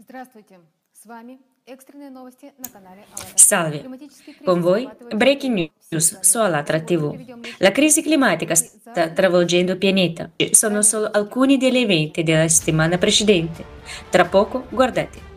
Здравствуйте, с вами экстренные новости на канале АЛЛАТРА. Salve, con voi Breaking News su Alatra TV. La crisi climatica sta travolgendo il pianeta. Sono solo alcuni degli eventi della settimana precedente. Tra poco, guardate.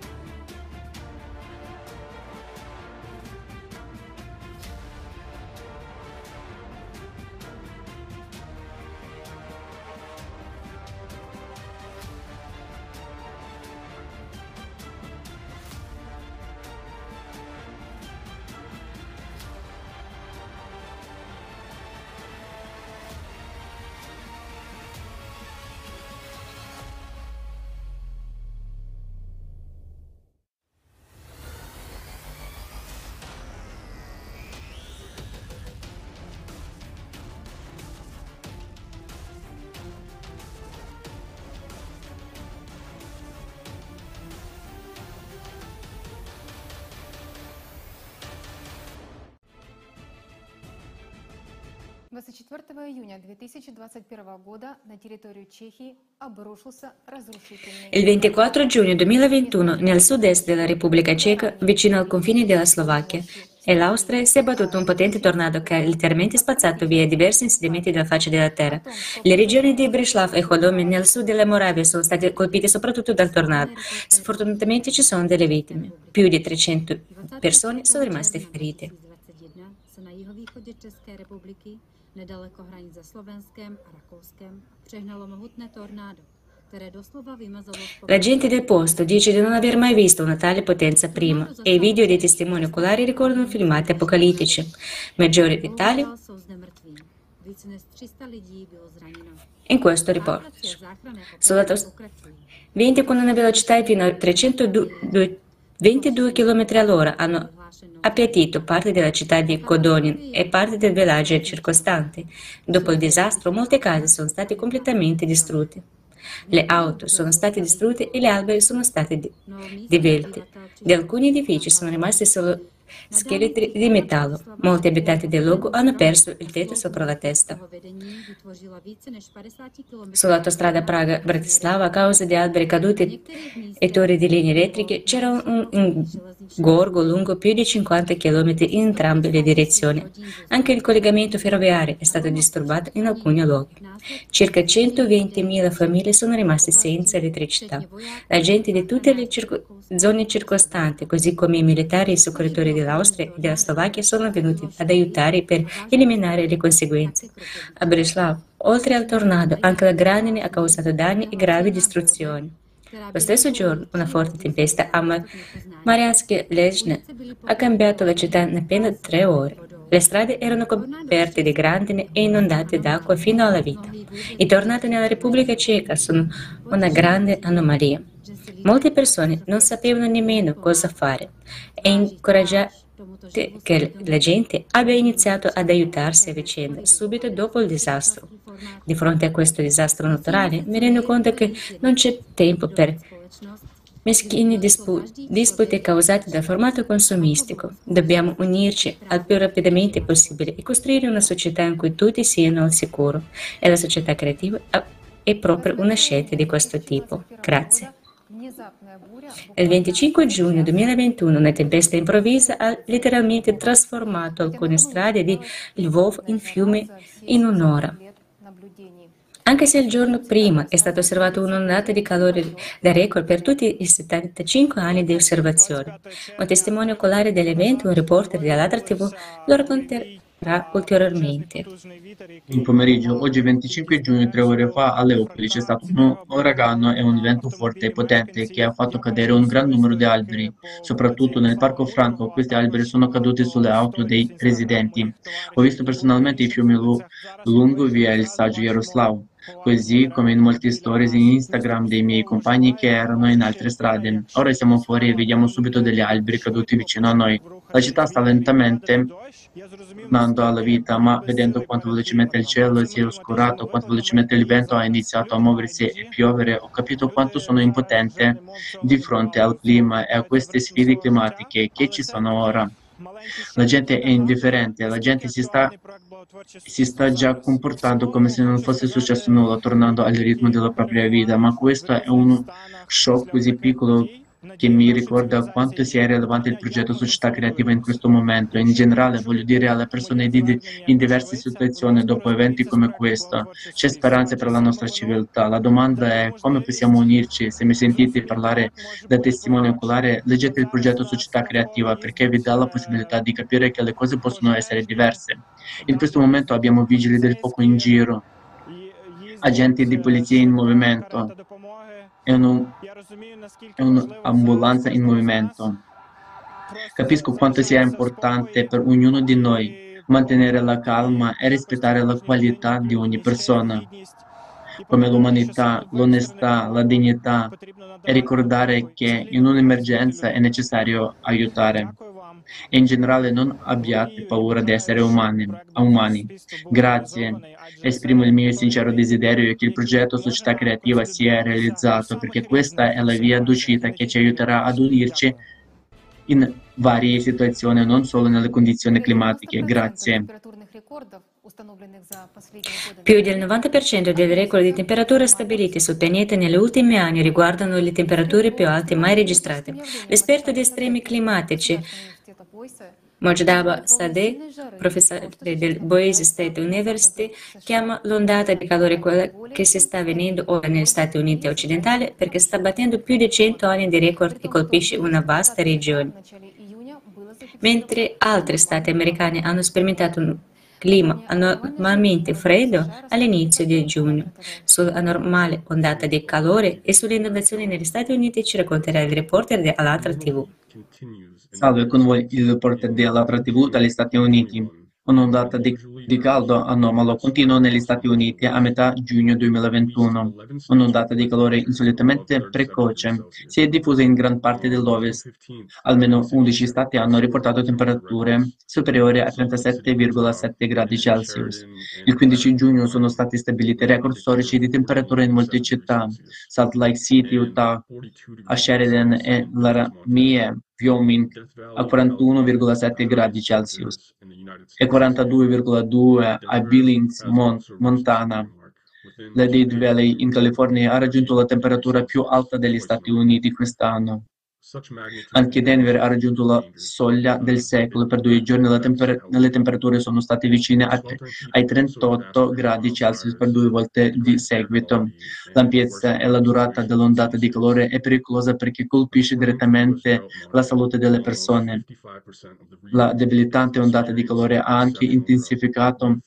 24 июня 2021 года на территорию Чехии обрушился разрушительный... Il 24 giugno 2021 nel sud-est della Repubblica Ceca, vicino al confine della Slovacchia e l'Austria, si è battuto un potente tornado che ha letteralmente spazzato via diversi insediamenti della faccia della terra. Le regioni di Breslau e Hodomin nel sud della Moravia sono state colpite soprattutto dal tornado. Sfortunatamente ci sono delle vittime. Più di 300 persone sono rimaste ferite. nedaleko hranic se Slovenskem a Rakouskem, přehnalo mohutné tornádo. La gente del posto dice di non aver mai visto una tale potenza prima e i video dei testimoni oculari ricordano filmati apocalittici. Maggiori dettagli in questo report. Soldato venti con una velocità fino a 322 km all'ora hanno appiattito parte della città di Kodonin e parte del villaggio circostante. Dopo il disastro molte case sono state completamente distrutte. Le auto sono state distrutte e gli alberi sono stati divelti. Di alcuni edifici sono rimasti solo scheletri di metallo. Molti abitanti del luogo hanno perso il tetto sopra la testa. Sull'autostrada Praga-Bratislava, a causa di alberi caduti e torri di linee elettriche, c'era un, gorgo lungo più di 50 km in entrambe le direzioni. Anche il collegamento ferroviario è stato disturbato in alcuni luoghi. Circa 120.000 famiglie sono rimaste senza elettricità. La gente di tutte le circo- zone circostanti, così come i militari e i soccorritori dell'Austria e della Slovacchia, sono venuti ad aiutare per eliminare le conseguenze. A Breslau, oltre al tornado, anche la grandine ha causato danni e gravi distruzioni. Lo stesso giorno, una forte tempesta a Marianske Lezhne ha cambiato la città in appena tre ore. Le strade erano coperte di grandine e inondate d'acqua fino alla vita. I tornati nella Repubblica Ceca sono una grande anomalia. Molte persone non sapevano nemmeno cosa fare. È incoraggiante che la gente abbia iniziato ad aiutarsi a vicenda subito dopo il disastro. Di fronte a questo disastro naturale mi rendo conto che non c'è tempo per meschini dispu- dispute causate dal formato consumistico. Dobbiamo unirci al più rapidamente possibile e costruire una società in cui tutti siano al sicuro. E la società creativa è proprio una scelta di questo tipo. Grazie. Il 25 giugno 2021 una tempesta improvvisa ha letteralmente trasformato alcune strade di Lvov in fiume in un'ora. Anche se il giorno prima è stata osservata un'ondata di calore da record per tutti i 75 anni di osservazione. Un testimone oculare dell'evento, un reporter dell'Altra TV, lo racconterà ulteriormente. In pomeriggio, oggi 25 giugno, tre ore fa, a Leopoli c'è stato un uragano e un vento forte e potente che ha fatto cadere un gran numero di alberi, soprattutto nel Parco Franco. Questi alberi sono caduti sulle auto dei residenti. Ho visto personalmente i fiumi lungo via il saggio Jaroslav così come in molte stories in Instagram dei miei compagni che erano in altre strade. Ora siamo fuori e vediamo subito degli alberi caduti vicino a noi. La città sta lentamente tornando alla vita, ma vedendo quanto velocemente il cielo si è oscurato, quanto velocemente il vento ha iniziato a muoversi e piovere, ho capito quanto sono impotente di fronte al clima e a queste sfide climatiche che ci sono ora. La gente è indifferente, la gente si sta, si sta già comportando come se non fosse successo nulla, tornando al ritmo della propria vita, ma questo è uno shock così piccolo che mi ricorda quanto sia rilevante il progetto Società Creativa in questo momento. In generale, voglio dire alle persone di, in diverse situazioni dopo eventi come questo, c'è speranza per la nostra civiltà. La domanda è come possiamo unirci? Se mi sentite parlare da testimone oculare, leggete il progetto Società Creativa perché vi dà la possibilità di capire che le cose possono essere diverse. In questo momento abbiamo vigili del fuoco in giro, agenti di polizia in movimento, è, un, è un'ambulanza in movimento. Capisco quanto sia importante per ognuno di noi mantenere la calma e rispettare la qualità di ogni persona, come l'umanità, l'onestà, la dignità e ricordare che in un'emergenza è necessario aiutare. E in generale non abbiate paura di essere umani. umani. Grazie. Esprimo il mio sincero desiderio che il progetto Società Creativa sia realizzato perché questa è la via d'uscita che ci aiuterà ad unirci in varie situazioni, non solo nelle condizioni climatiche. Grazie. Più del 90% dei record di temperatura stabiliti sul pianeta negli ultimi anni riguardano le temperature più alte mai registrate. L'esperto di estremi climatici Mojdaba Sadeh, professore del Boise State University, chiama l'ondata di calore quella che si sta avvenendo ora negli Stati Uniti occidentali perché sta battendo più di 100 anni di record e colpisce una vasta regione. Mentre altri stati americani hanno sperimentato un clima anormalmente freddo all'inizio di giugno. Sull'anormale ondata di calore e sulle inondazioni negli Stati Uniti ci racconterà il reporter di Alatra TV. Salve, con voi il reporter di Alatra TV dagli Stati Uniti. Un'ondata di, di, caldo anomalo continua negli Stati Uniti a metà giugno 2021. Un'ondata di calore insolitamente precoce si è diffusa in gran parte dell'Ovest. Almeno 11 stati hanno riportato temperature superiori a 37,7 gradi Celsius. Il 15 giugno sono stati stabiliti record storici di temperatura in molte città. Salt Lake City, Utah, a Sheridan e Laramie Wyoming a 41,7 gradi Celsius e 42,2 a Billings, Montana. La Dead Valley in California ha raggiunto la temperatura più alta degli Stati Uniti quest'anno. Anche Denver ha raggiunto la soglia del secolo. Per due giorni temper- le temperature sono state vicine a, ai 38 gradi Celsius per due volte di seguito. L'ampiezza e la durata dell'ondata di calore è pericolosa perché colpisce direttamente la salute delle persone. La debilitante ondata di calore ha anche intensificato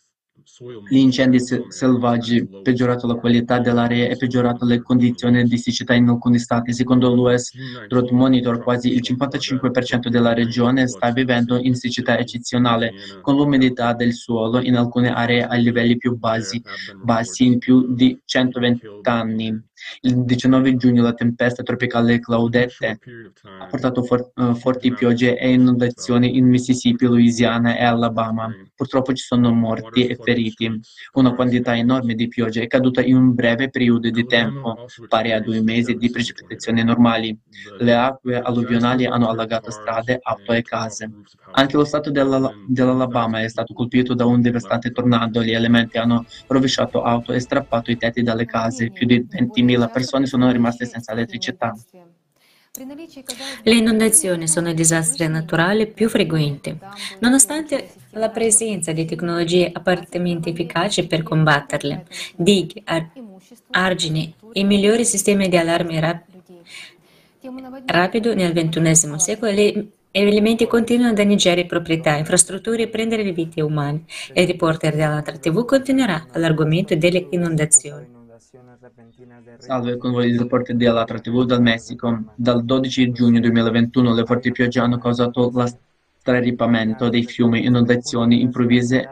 gli incendi selvaggi, peggiorato la qualità dell'aria e peggiorato le condizioni di siccità in alcuni stati. Secondo l'US Drought Monitor, quasi il 55% della regione sta vivendo in siccità eccezionale, con l'umidità del suolo in alcune aree a livelli più bassi, bassi in più di 120 anni. Il 19 giugno la tempesta tropicale Claudette ha portato for- uh, forti piogge e inondazioni in Mississippi, Louisiana e Alabama. Purtroppo ci sono morti e feriti. Una quantità enorme di pioggia è caduta in un breve periodo di tempo, pari a due mesi di precipitazioni normali. Le acque alluvionali hanno allagato strade, auto e case. Anche lo stato dell'Al- dell'Alabama è stato colpito da un devastante tornado. Gli elementi hanno rovesciato auto e strappato i tetti dalle case. Più di 20 20.000 persone sono rimaste senza elettricità. Le inondazioni sono i disastri naturali più frequenti, nonostante la presenza di tecnologie apparentemente efficaci per combatterle, dighe, ar- argini e migliori sistemi di allarme rap- rapido nel XXI secolo, le elementi continuano a danneggiare proprietà, infrastrutture e prendere le vite umane. Il reporter dell'altra TV continuerà all'argomento delle inondazioni. Salve, con voi il reporter di Alatra TV dal Messico. Dal 12 giugno 2021 le forti piogge hanno causato la straripamento dei fiumi, inondazioni improvvise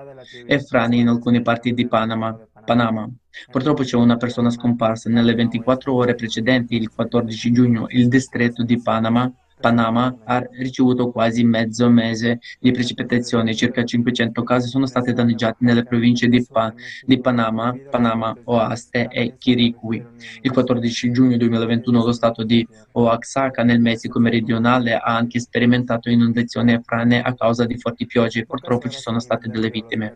e frane in alcune parti di Panama. Panama. Purtroppo c'è una persona scomparsa. Nelle 24 ore precedenti, il 14 giugno, il distretto di Panama Panama ha ricevuto quasi mezzo mese di precipitazioni, circa 500 case sono state danneggiate nelle province di, pa- di Panama, Panama, Oaste e Chiriqui. Il 14 giugno 2021 lo stato di Oaxaca nel Messico meridionale ha anche sperimentato inondazioni e frane a causa di forti piogge. Purtroppo ci sono state delle vittime.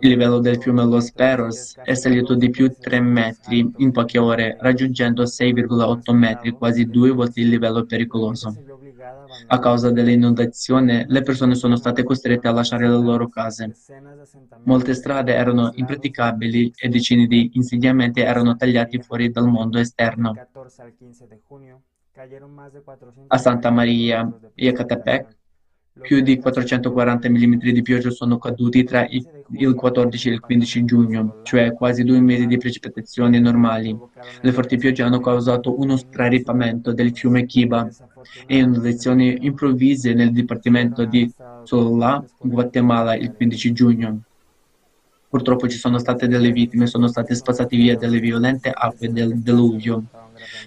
Il livello del fiume Los Perros è salito di più 3 metri in poche ore, raggiungendo 6,8 metri, quasi due volte il livello pericoloso. A causa dell'inondazione, le persone sono state costrette a lasciare le loro case. Molte strade erano impraticabili e decine di insediamenti erano tagliati fuori dal mondo esterno. A Santa Maria e a Catepec più di 440 mm di pioggia sono caduti tra il 14 e il 15 giugno, cioè quasi due mesi di precipitazioni normali. Le forti piogge hanno causato uno straripamento del fiume Kiba e inondazioni improvvise nel dipartimento di Sololá, Guatemala, il 15 giugno. Purtroppo ci sono state delle vittime, sono state spazzate via dalle violente acque del deluvio.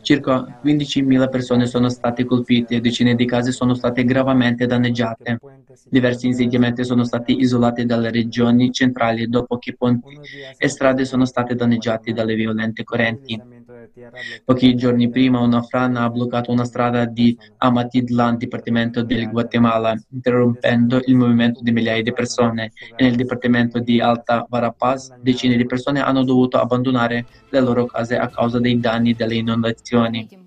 Circa 15.000 persone sono state colpite decine di case sono state gravemente danneggiate. Diversi insediamenti sono stati isolati dalle regioni centrali dopo che ponti e strade sono state danneggiate dalle violente correnti. Pochi giorni prima una frana ha bloccato una strada di Amatidlan, dipartimento del Guatemala, interrompendo il movimento di migliaia di persone e nel dipartimento di Alta Varapaz decine di persone hanno dovuto abbandonare le loro case a causa dei danni delle inondazioni.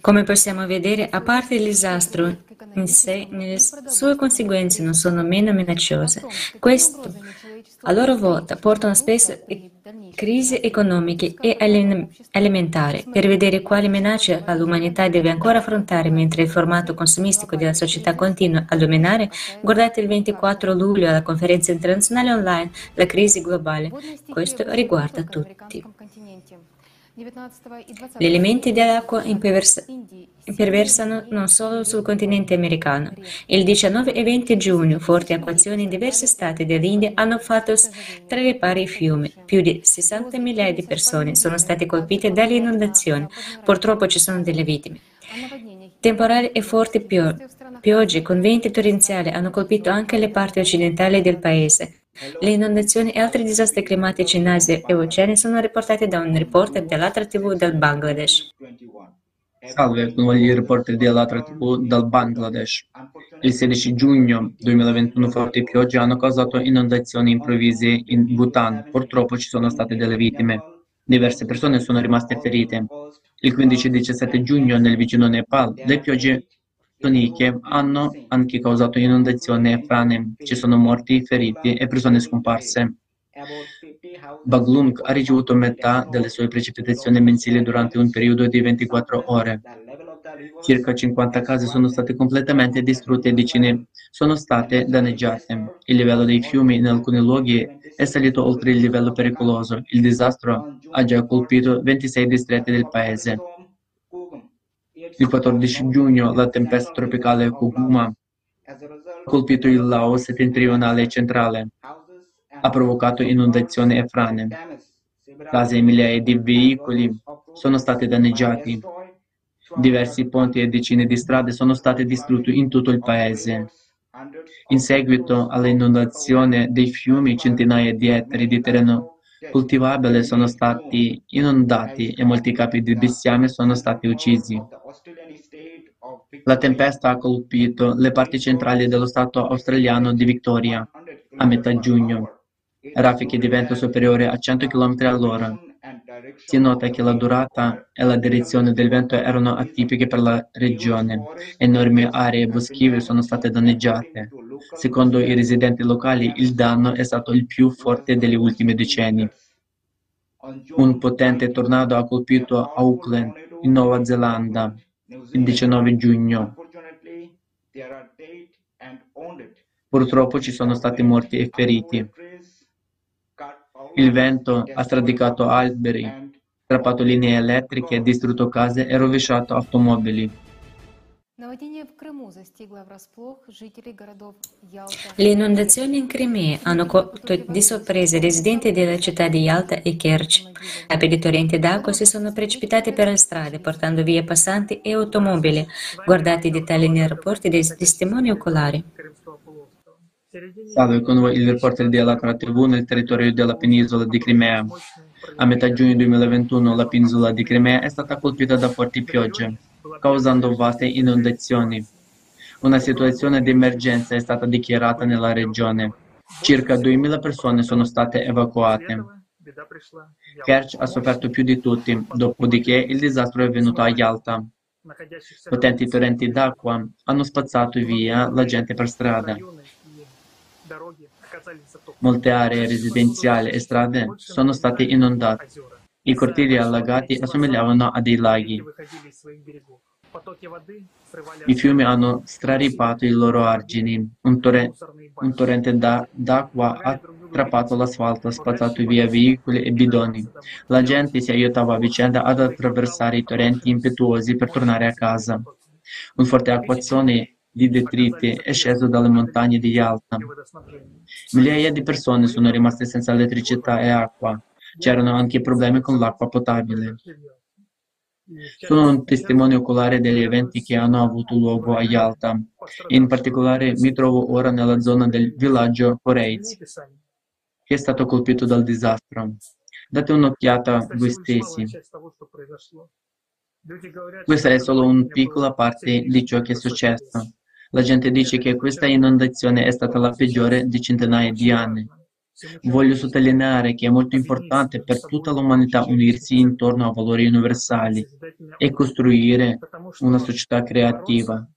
Come possiamo vedere, a parte il disastro in sé, le sue conseguenze non sono meno minacciose. Questo, a loro volta, portano spesso a crisi economiche e alimentari. Per vedere quali minacce l'umanità deve ancora affrontare mentre il formato consumistico della società continua a dominare, guardate il 24 luglio alla conferenza internazionale online La crisi globale. Questo riguarda tutti. Gli elementi dell'acqua imperversano non solo sul continente americano. Il 19 e 20 giugno forti acquazioni in diversi stati dell'India hanno fatto straripare i fiumi. Più di 60 migliaia di persone sono state colpite dalle inondazioni. Purtroppo ci sono delle vittime. Temporali e forti pio piogge con venti torrenziali hanno colpito anche le parti occidentali del paese. Le inondazioni e altri disastri climatici in Asia e Oceania sono riportati da un reporter dell'altra TV del Bangladesh. Salve, con voi il reporter dell'altra TV dal Bangladesh. Il 16 giugno 2021 forti piogge hanno causato inondazioni improvvise in Bhutan. Purtroppo ci sono state delle vittime. Diverse persone sono rimaste ferite. Il 15 e 17 giugno nel vicino Nepal le piogge toniche hanno anche causato inondazioni e frane. Ci sono morti, feriti e persone scomparse. Baglung ha ricevuto metà delle sue precipitazioni mensili durante un periodo di 24 ore. Circa 50 case sono state completamente distrutte e decine sono state danneggiate. Il livello dei fiumi in alcuni luoghi è salito oltre il livello pericoloso. Il disastro ha già colpito 26 distretti del paese. Il 14 giugno la tempesta tropicale Koguma ha colpito il Laos settentrionale e centrale. Ha provocato inondazioni e frane. Case e migliaia di veicoli sono stati danneggiati. Diversi ponti e decine di strade sono state distrutte in tutto il paese. In seguito all'inondazione dei fiumi, centinaia di ettari di terreno coltivabile sono stati inondati e molti capi di bestiame sono stati uccisi. La tempesta ha colpito le parti centrali dello stato australiano di Victoria a metà giugno. Raffiche di vento superiore a 100 km all'ora. Si nota che la durata e la direzione del vento erano atipiche per la regione. Enormi aree boschive sono state danneggiate. Secondo i residenti locali, il danno è stato il più forte degli ultimi decenni. Un potente tornado ha colpito Auckland, in Nuova Zelanda, il 19 giugno. Purtroppo ci sono stati morti e feriti. Il vento ha stradicato alberi, strappato linee elettriche, distrutto case e rovesciato automobili. Le inondazioni in Crimea hanno colto di sorpresa i residenti delle città di Yalta e Kerch. Rapidi torrenti d'acqua si sono precipitati per le strade, portando via passanti e automobili. Guardate i dettagli nei rapporti dei testimoni oculari. Salve, con voi il reporter di Alatra TV nel territorio della penisola di Crimea. A metà giugno 2021 la penisola di Crimea è stata colpita da forti piogge, causando vaste inondazioni. Una situazione di emergenza è stata dichiarata nella regione. Circa 2.000 persone sono state evacuate. Kerch ha sofferto più di tutti, dopodiché il disastro è avvenuto a Yalta. Potenti torrenti d'acqua hanno spazzato via la gente per strada. Molte aree residenziali e strade sono state inondate. I cortili allagati assomigliavano a dei laghi. I fiumi hanno straripato i loro argini. Un, torre- un torrente da- d'acqua ha strappato l'asfalto, spazzato via veicoli e bidoni. La gente si aiutava a vicenda ad attraversare i torrenti impetuosi per tornare a casa. Un forte acquazzone di detriti è sceso dalle montagne di Yalta. Migliaia di persone sono rimaste senza elettricità e acqua. C'erano anche problemi con l'acqua potabile. Sono un testimone oculare degli eventi che hanno avuto luogo a Yalta. In particolare mi trovo ora nella zona del villaggio Horeiz, che è stato colpito dal disastro. Date un'occhiata voi stessi. Questa è solo una piccola parte di ciò che è successo. La gente dice che questa inondazione è stata la peggiore di centinaia di anni. Voglio sottolineare che è molto importante per tutta l'umanità unirsi intorno a valori universali e costruire una società creativa,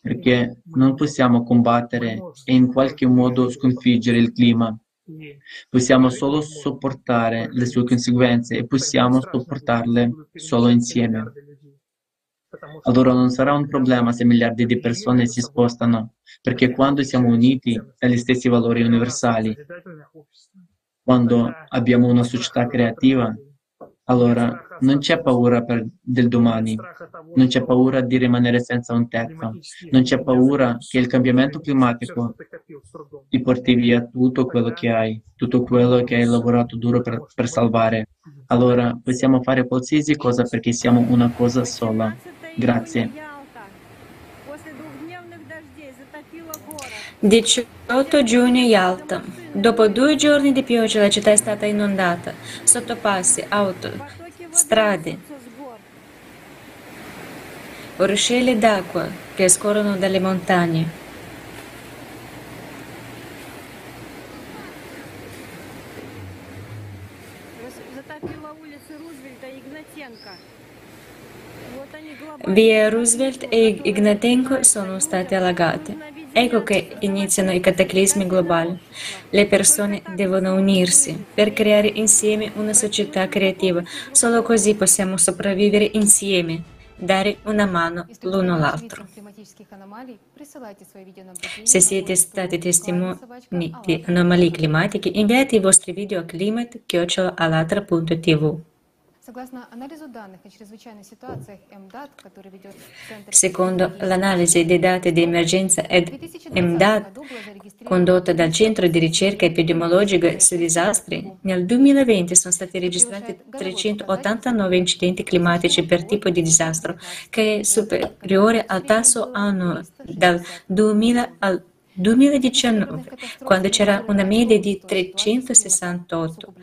perché non possiamo combattere e in qualche modo sconfiggere il clima. Possiamo solo sopportare le sue conseguenze e possiamo sopportarle solo insieme. Allora non sarà un problema se miliardi di persone si spostano, perché quando siamo uniti agli stessi valori universali, quando abbiamo una società creativa, allora non c'è paura per, del domani, non c'è paura di rimanere senza un tetto, non c'è paura che il cambiamento climatico ti porti via tutto quello che hai, tutto quello che hai lavorato duro per, per salvare. Allora possiamo fare qualsiasi cosa perché siamo una cosa sola. Grazie. 18 giugno Yalta. Dopo due giorni di pioggia la città è stata inondata. Sottopassi, auto, strade, ruscelli d'acqua che scorrono dalle montagne. Via Roosevelt e Ignatenko sono state allagate. Ecco che iniziano i cataclismi globali. Le persone devono unirsi per creare insieme una società creativa. Solo così possiamo sopravvivere insieme, dare una mano l'uno all'altro. Se siete stati testimoni di anomalie climatiche, inviate i vostri video a climate.alatra.tv. Согласно анализу данных о чрезвычайных ситуациях МДАТ, который ведет Центр Secondo стратегических l'analisi dei dati di emergenza ed В 2020 MDAT году было зарегистрировано condotta dal Centro di ricerca epidemiologica sui disastri, nel 2020 sono stati registrati 389 incidenti climatici per tipo di disastro, che è superiore al tasso annuo dal 2000 al 2019, quando c'era una media di 368.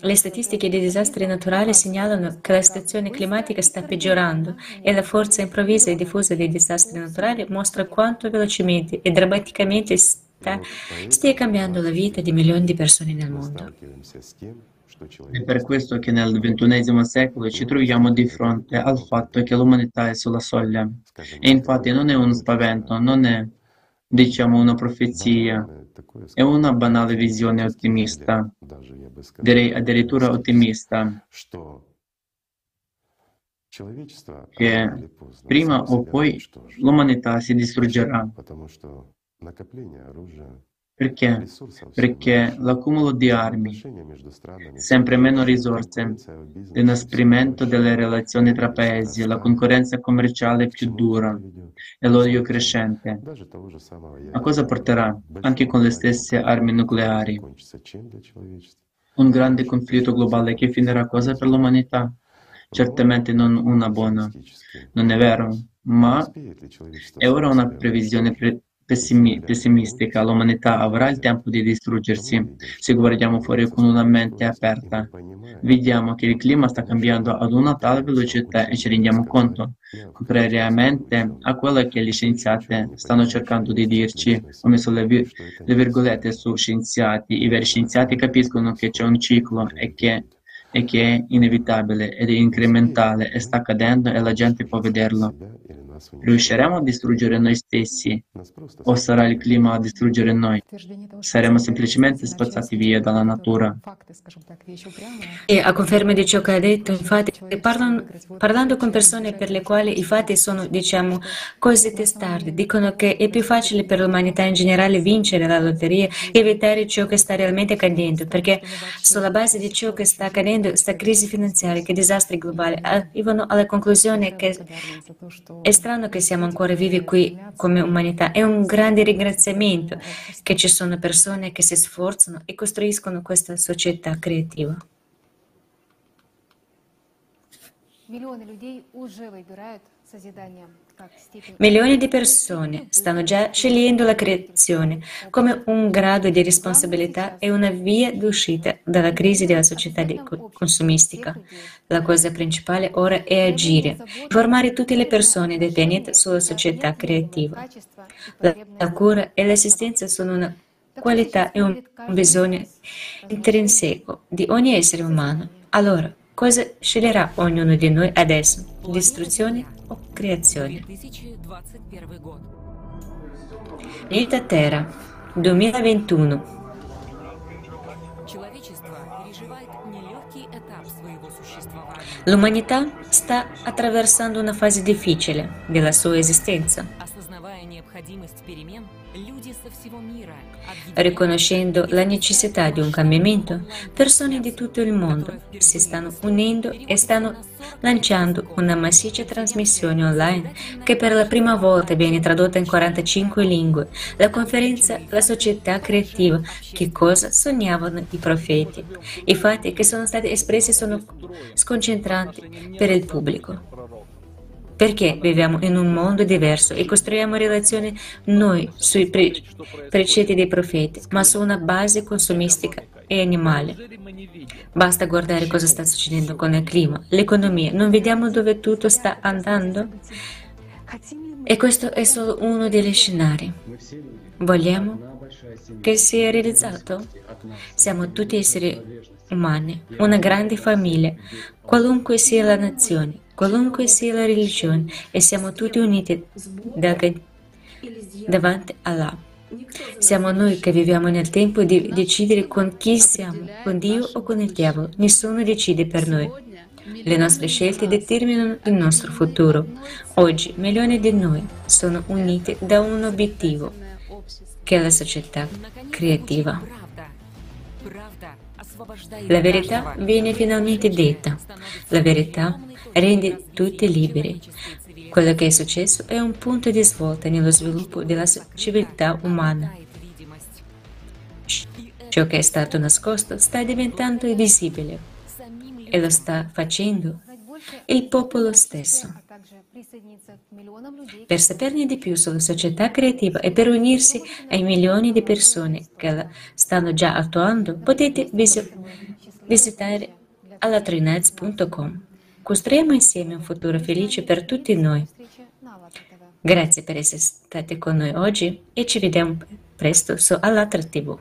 Le statistiche dei disastri naturali segnalano che la situazione climatica sta peggiorando e la forza improvvisa e diffusa dei disastri naturali mostra quanto velocemente e drammaticamente sta, stia cambiando la vita di milioni di persone nel mondo. È per questo che nel XXI secolo ci troviamo di fronte al fatto che l'umanità è sulla soglia. E infatti non è uno spavento, non è, diciamo, una profezia, è una banale visione ottimista, direi addirittura ottimista, che prima o poi l'umanità si distruggerà. Perché? Perché l'accumulo di armi, sempre meno risorse, l'inasprimento delle relazioni tra paesi, la concorrenza commerciale più dura e l'odio crescente. A cosa porterà? Anche con le stesse armi nucleari. Un grande conflitto globale che finirà cosa per l'umanità? Certamente non una buona. Non è vero? Ma è ora una previsione pre- pessimistica, l'umanità avrà il tempo di distruggersi. Se guardiamo fuori con una mente aperta, vediamo che il clima sta cambiando ad una tale velocità e ci rendiamo conto, contrariamente a quello che gli scienziati stanno cercando di dirci. Ho messo le, vi- le virgolette su scienziati. I veri scienziati capiscono che c'è un ciclo e che e che è inevitabile ed è incrementale e sta accadendo e la gente può vederlo. Riusciremo a distruggere noi stessi o sarà il clima a distruggere noi? Saremo semplicemente spazzati via dalla natura. E a conferma di ciò che ha detto, infatti, parlano- parlando con persone per le quali i fatti sono, diciamo, cose testarde, dicono che è più facile per l'umanità in generale vincere la lotteria e evitare ciò che sta realmente accadendo, perché sulla base di ciò che sta accadendo, questa crisi finanziaria, che disastri globali, arrivano alla conclusione che è strano che siamo ancora vivi qui come umanità. È un grande ringraziamento che ci sono persone che si sforzano e costruiscono questa società creativa. Миллионы людей уже выбирают созидание как степень Milioni di persone stanno già scegliendo la creazione come un grado di responsabilità e una via d'uscita dalla crisi della società consumistica. La cosa principale ora è agire, formare tutte le persone del pianeta sulla società creativa. La, cura e l'assistenza sono una qualità e un bisogno intrinseco di ogni essere umano. Allora, Cosa sceglierà ognuno di noi adesso? Distruzione o creazione? Pianeta Terra, 2021. L'umanità sta attraversando una fase difficile della sua esistenza. Riconoscendo la necessità di un cambiamento, persone di tutto il mondo si stanno unendo e stanno lanciando una massiccia trasmissione online che per la prima volta viene tradotta in 45 lingue. La conferenza La società creativa, che cosa sognavano i profeti. I fatti che sono stati espressi sono sconcentrati per il pubblico. Perché viviamo in un mondo diverso e costruiamo relazioni noi sui pre- precetti dei profeti, ma su una base consumistica e animale. Basta guardare cosa sta succedendo con il clima, l'economia, non vediamo dove tutto sta andando? E questo è solo uno degli scenari. Vogliamo che sia realizzato? Siamo tutti esseri umani, una grande famiglia, qualunque sia la nazione, qualunque sia la religione, e siamo tutti uniti davanti a Allah. Siamo noi che viviamo nel tempo di decidere con chi siamo, con Dio o con il diavolo. Nessuno decide per noi. Le nostre scelte determinano il nostro futuro. Oggi milioni di noi sono uniti da un obiettivo, che è la società creativa. La verità viene finalmente detta. La verità rende tutti liberi. Quello che è successo è un punto di svolta nello sviluppo della civiltà umana. Ciò che è stato nascosto sta diventando visibile e lo sta facendo il popolo stesso. Per saperne di più sulla società creativa e per unirsi ai milioni di persone che la stanno già attuando, potete visitare alatrinads.com costruiamo insieme un futuro felice per tutti noi. Grazie per essere stati con noi oggi e ci vediamo presto su Allatra TV.